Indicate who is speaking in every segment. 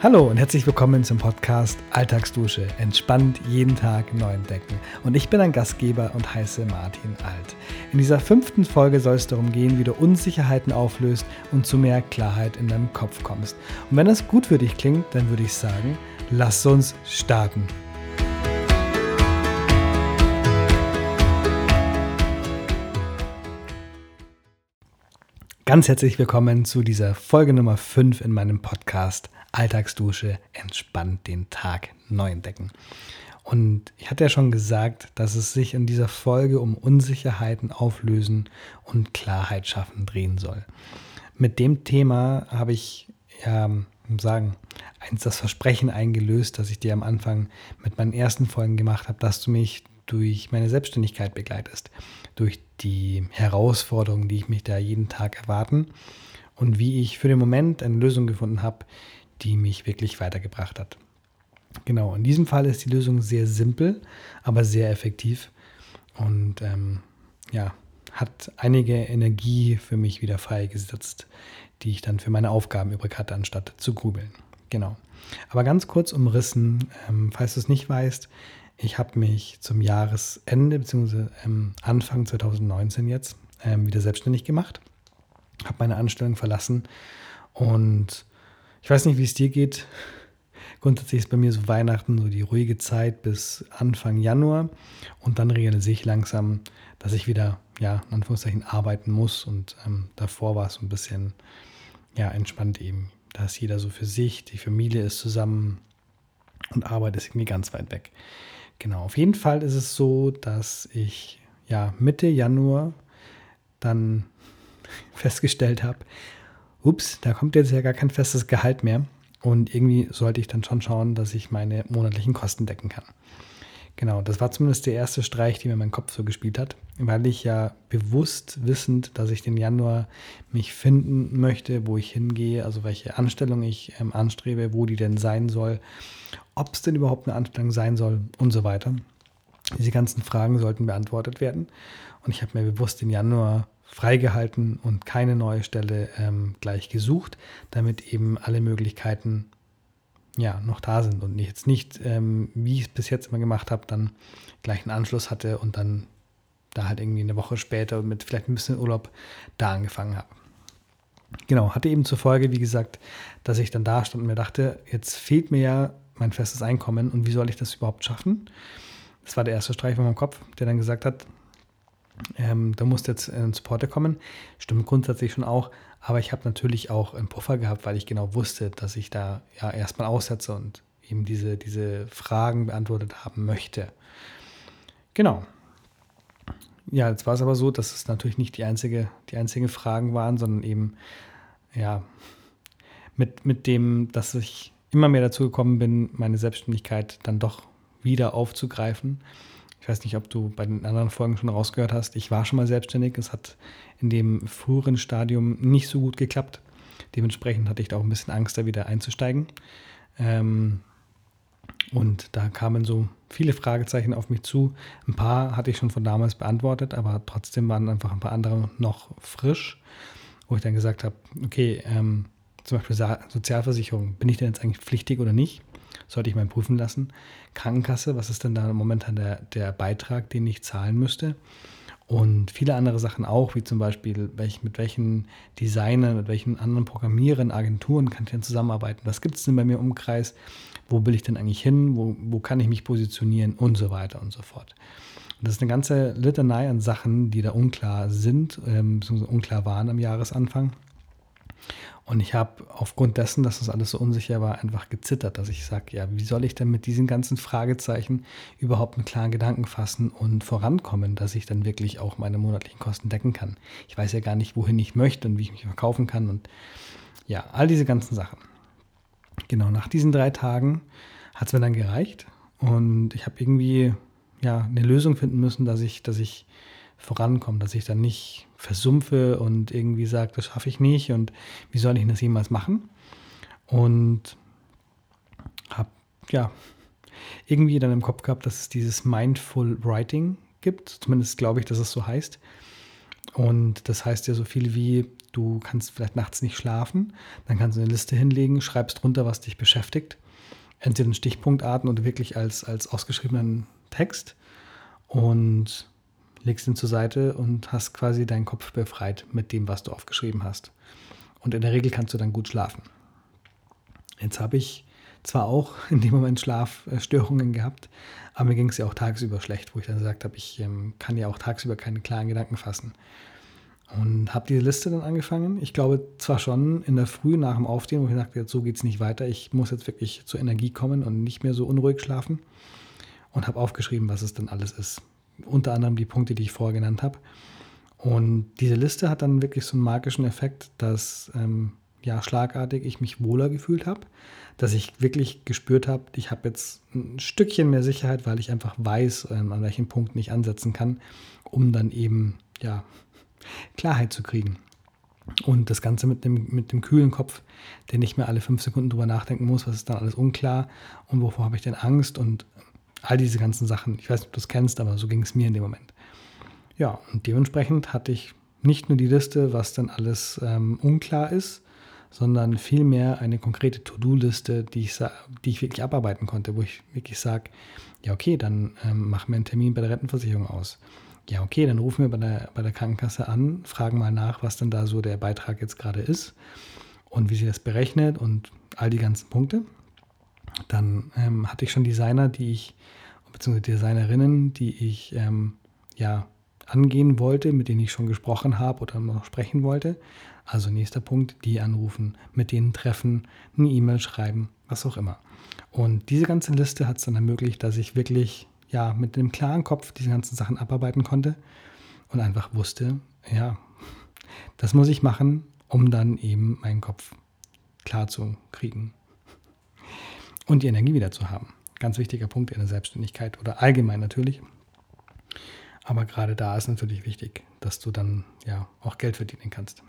Speaker 1: Hallo und herzlich willkommen zum Podcast Alltagsdusche. Entspannt jeden Tag neu entdecken. Und ich bin ein Gastgeber und heiße Martin Alt. In dieser fünften Folge soll es darum gehen, wie du Unsicherheiten auflöst und zu mehr Klarheit in deinem Kopf kommst. Und wenn das gut für dich klingt, dann würde ich sagen, lass uns starten. Ganz herzlich willkommen zu dieser Folge Nummer 5 in meinem Podcast Alltagsdusche, entspannt den Tag neu entdecken. Und ich hatte ja schon gesagt, dass es sich in dieser Folge um Unsicherheiten auflösen und Klarheit schaffen drehen soll. Mit dem Thema habe ich ja, sagen, eins das Versprechen eingelöst, das ich dir am Anfang mit meinen ersten Folgen gemacht habe, dass du mich durch meine Selbstständigkeit begleitest, durch die Herausforderungen, die ich mich da jeden Tag erwarten und wie ich für den Moment eine Lösung gefunden habe, die mich wirklich weitergebracht hat. Genau, in diesem Fall ist die Lösung sehr simpel, aber sehr effektiv und ähm, ja, hat einige Energie für mich wieder freigesetzt, die ich dann für meine Aufgaben übrig hatte, anstatt zu grübeln. Genau. Aber ganz kurz umrissen, ähm, falls du es nicht weißt, ich habe mich zum Jahresende bzw. Ähm, Anfang 2019 jetzt ähm, wieder selbstständig gemacht, habe meine Anstellung verlassen und ich weiß nicht, wie es dir geht. Grundsätzlich ist bei mir so Weihnachten so die ruhige Zeit bis Anfang Januar und dann realisiere ich langsam, dass ich wieder, ja, in Anführungszeichen arbeiten muss und ähm, davor war es so ein bisschen, ja, entspannt eben. Da ist jeder so für sich, die Familie ist zusammen und Arbeit ist irgendwie ganz weit weg. Genau, auf jeden Fall ist es so, dass ich ja Mitte Januar dann festgestellt habe, ups, da kommt jetzt ja gar kein festes Gehalt mehr. Und irgendwie sollte ich dann schon schauen, dass ich meine monatlichen Kosten decken kann. Genau, das war zumindest der erste Streich, den mir mein Kopf so gespielt hat, weil ich ja bewusst wissend, dass ich den Januar mich finden möchte, wo ich hingehe, also welche Anstellung ich ähm, anstrebe, wo die denn sein soll, ob es denn überhaupt eine Anstellung sein soll und so weiter. Diese ganzen Fragen sollten beantwortet werden. Und ich habe mir bewusst den Januar freigehalten und keine neue Stelle ähm, gleich gesucht, damit eben alle Möglichkeiten ja noch da sind und ich jetzt nicht, ähm, wie ich es bis jetzt immer gemacht habe, dann gleich einen Anschluss hatte und dann da halt irgendwie eine Woche später mit vielleicht ein bisschen Urlaub da angefangen habe. Genau, hatte eben zur Folge, wie gesagt, dass ich dann da stand und mir dachte, jetzt fehlt mir ja mein festes Einkommen und wie soll ich das überhaupt schaffen? Das war der erste Streich von meinem Kopf, der dann gesagt hat, ähm, da muss jetzt ein Supporter kommen. Stimmt grundsätzlich schon auch, aber ich habe natürlich auch einen Puffer gehabt, weil ich genau wusste, dass ich da ja erstmal aussetze und eben diese, diese Fragen beantwortet haben möchte. Genau. Ja, jetzt war es aber so, dass es natürlich nicht die, einzige, die einzigen Fragen waren, sondern eben, ja, mit, mit dem, dass ich immer mehr dazu gekommen bin, meine Selbstständigkeit dann doch wieder aufzugreifen ich weiß nicht, ob du bei den anderen Folgen schon rausgehört hast. Ich war schon mal selbstständig. Es hat in dem früheren Stadium nicht so gut geklappt. Dementsprechend hatte ich da auch ein bisschen Angst, da wieder einzusteigen. Ähm, und da kamen so viele Fragezeichen auf mich zu. Ein paar hatte ich schon von damals beantwortet, aber trotzdem waren einfach ein paar andere noch frisch, wo ich dann gesagt habe, okay, ähm, zum Beispiel Sozialversicherung, bin ich denn jetzt eigentlich pflichtig oder nicht? Sollte ich mal prüfen lassen. Krankenkasse, was ist denn da momentan der, der Beitrag, den ich zahlen müsste? Und viele andere Sachen auch, wie zum Beispiel, welch, mit welchen Designern, mit welchen anderen Programmierern, Agenturen kann ich denn zusammenarbeiten? Was gibt es denn bei mir im Umkreis? Wo will ich denn eigentlich hin? Wo, wo kann ich mich positionieren? Und so weiter und so fort. Und das ist eine ganze Litanei an Sachen, die da unklar sind, ähm, beziehungsweise unklar waren am Jahresanfang. Und ich habe aufgrund dessen, dass das alles so unsicher war, einfach gezittert, dass ich sage, ja, wie soll ich denn mit diesen ganzen Fragezeichen überhaupt einen klaren Gedanken fassen und vorankommen, dass ich dann wirklich auch meine monatlichen Kosten decken kann. Ich weiß ja gar nicht, wohin ich möchte und wie ich mich verkaufen kann und ja, all diese ganzen Sachen. Genau, nach diesen drei Tagen hat es mir dann gereicht und ich habe irgendwie ja eine Lösung finden müssen, dass ich, dass ich vorankomme, dass ich dann nicht versumpfe und irgendwie sage, das schaffe ich nicht und wie soll ich das jemals machen? Und habe ja irgendwie dann im Kopf gehabt, dass es dieses Mindful Writing gibt. Zumindest glaube ich, dass es so heißt. Und das heißt ja so viel wie, du kannst vielleicht nachts nicht schlafen, dann kannst du eine Liste hinlegen, schreibst drunter, was dich beschäftigt. Entweder in Stichpunktarten oder wirklich als, als ausgeschriebenen Text und legst ihn zur Seite und hast quasi deinen Kopf befreit mit dem, was du aufgeschrieben hast. Und in der Regel kannst du dann gut schlafen. Jetzt habe ich zwar auch in dem Moment Schlafstörungen gehabt, aber mir ging es ja auch tagsüber schlecht, wo ich dann gesagt habe, ich ähm, kann ja auch tagsüber keine klaren Gedanken fassen. Und habe diese Liste dann angefangen. Ich glaube zwar schon in der Früh nach dem Aufstehen, wo ich dachte, jetzt so geht es nicht weiter. Ich muss jetzt wirklich zur Energie kommen und nicht mehr so unruhig schlafen. Und habe aufgeschrieben, was es dann alles ist. Unter anderem die Punkte, die ich vorher genannt habe. Und diese Liste hat dann wirklich so einen magischen Effekt, dass ähm, ja schlagartig ich mich wohler gefühlt habe, dass ich wirklich gespürt habe, ich habe jetzt ein Stückchen mehr Sicherheit, weil ich einfach weiß, ähm, an welchen Punkten ich ansetzen kann, um dann eben ja Klarheit zu kriegen. Und das Ganze mit dem, mit dem kühlen Kopf, der nicht mehr alle fünf Sekunden drüber nachdenken muss, was ist dann alles unklar und wovor habe ich denn Angst und all diese ganzen Sachen. Ich weiß nicht, ob du das kennst, aber so ging es mir in dem Moment. Ja, und dementsprechend hatte ich nicht nur die Liste, was dann alles ähm, unklar ist, sondern vielmehr eine konkrete To-Do-Liste, die ich, die ich wirklich abarbeiten konnte, wo ich wirklich sage, ja okay, dann ähm, machen wir einen Termin bei der Rentenversicherung aus ja, okay, dann rufen wir bei der, bei der Krankenkasse an, fragen mal nach, was denn da so der Beitrag jetzt gerade ist und wie sie das berechnet und all die ganzen Punkte. Dann ähm, hatte ich schon Designer, die ich, beziehungsweise Designerinnen, die ich ähm, ja angehen wollte, mit denen ich schon gesprochen habe oder noch sprechen wollte. Also nächster Punkt, die anrufen, mit denen treffen, eine E-Mail schreiben, was auch immer. Und diese ganze Liste hat es dann ermöglicht, dass ich wirklich ja, mit einem klaren Kopf diese ganzen Sachen abarbeiten konnte und einfach wusste, ja, das muss ich machen, um dann eben meinen Kopf klar zu kriegen und die Energie wieder zu haben. Ganz wichtiger Punkt in der Selbstständigkeit oder allgemein natürlich. Aber gerade da ist natürlich wichtig, dass du dann ja auch Geld verdienen kannst.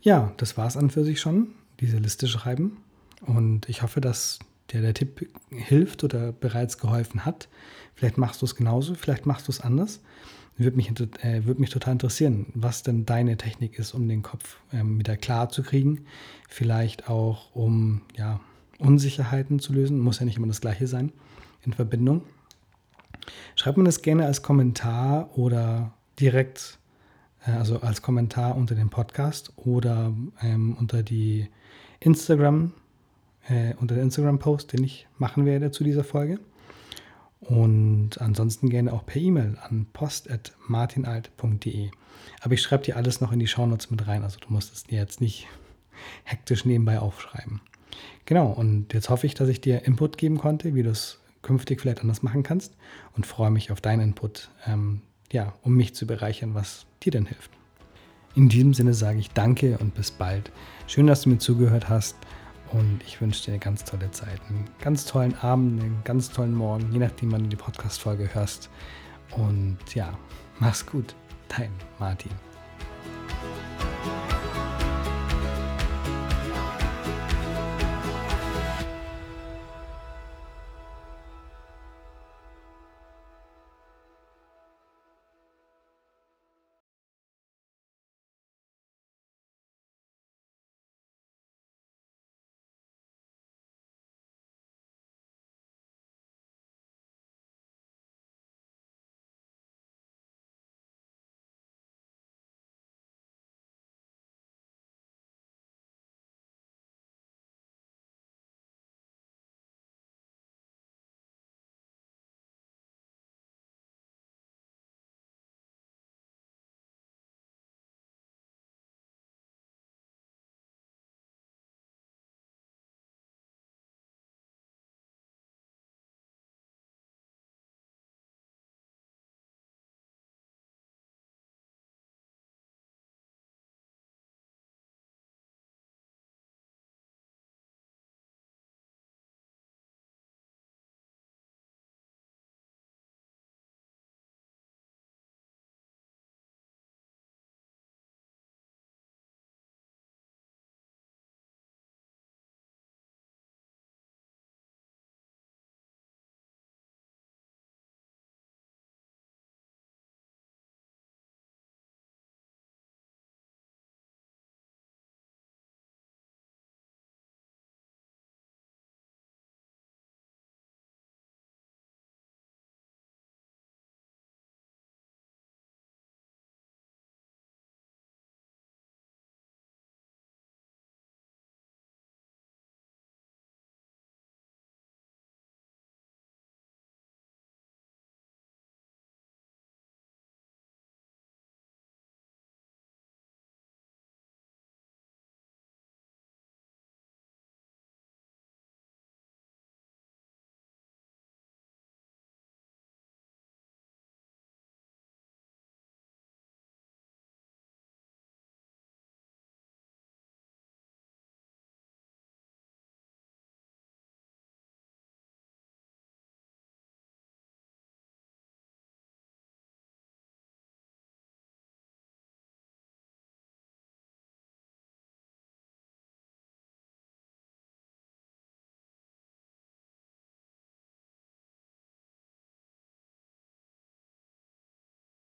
Speaker 1: Ja, das war es an für sich schon, diese Liste schreiben. Und ich hoffe, dass der der Tipp hilft oder bereits geholfen hat. Vielleicht machst du es genauso, vielleicht machst du es anders. Würde mich, äh, würde mich total interessieren, was denn deine Technik ist, um den Kopf ähm, wieder klar zu kriegen. Vielleicht auch, um ja, Unsicherheiten zu lösen. Muss ja nicht immer das Gleiche sein in Verbindung. Schreib mir das gerne als Kommentar oder direkt, äh, also als Kommentar unter dem Podcast oder ähm, unter die Instagram- äh, unter den Instagram-Post, den ich machen werde zu dieser Folge. Und ansonsten gerne auch per E-Mail an post.martinalt.de. Aber ich schreibe dir alles noch in die Shownotes mit rein, also du musst es dir jetzt nicht hektisch nebenbei aufschreiben. Genau, und jetzt hoffe ich, dass ich dir Input geben konnte, wie du es künftig vielleicht anders machen kannst und freue mich auf deinen Input, ähm, ja, um mich zu bereichern, was dir denn hilft. In diesem Sinne sage ich danke und bis bald. Schön, dass du mir zugehört hast und ich wünsche dir eine ganz tolle Zeit, einen ganz tollen Abend, einen ganz tollen Morgen, je nachdem, wann du die Podcast-Folge hörst. Und ja, mach's gut, dein Martin.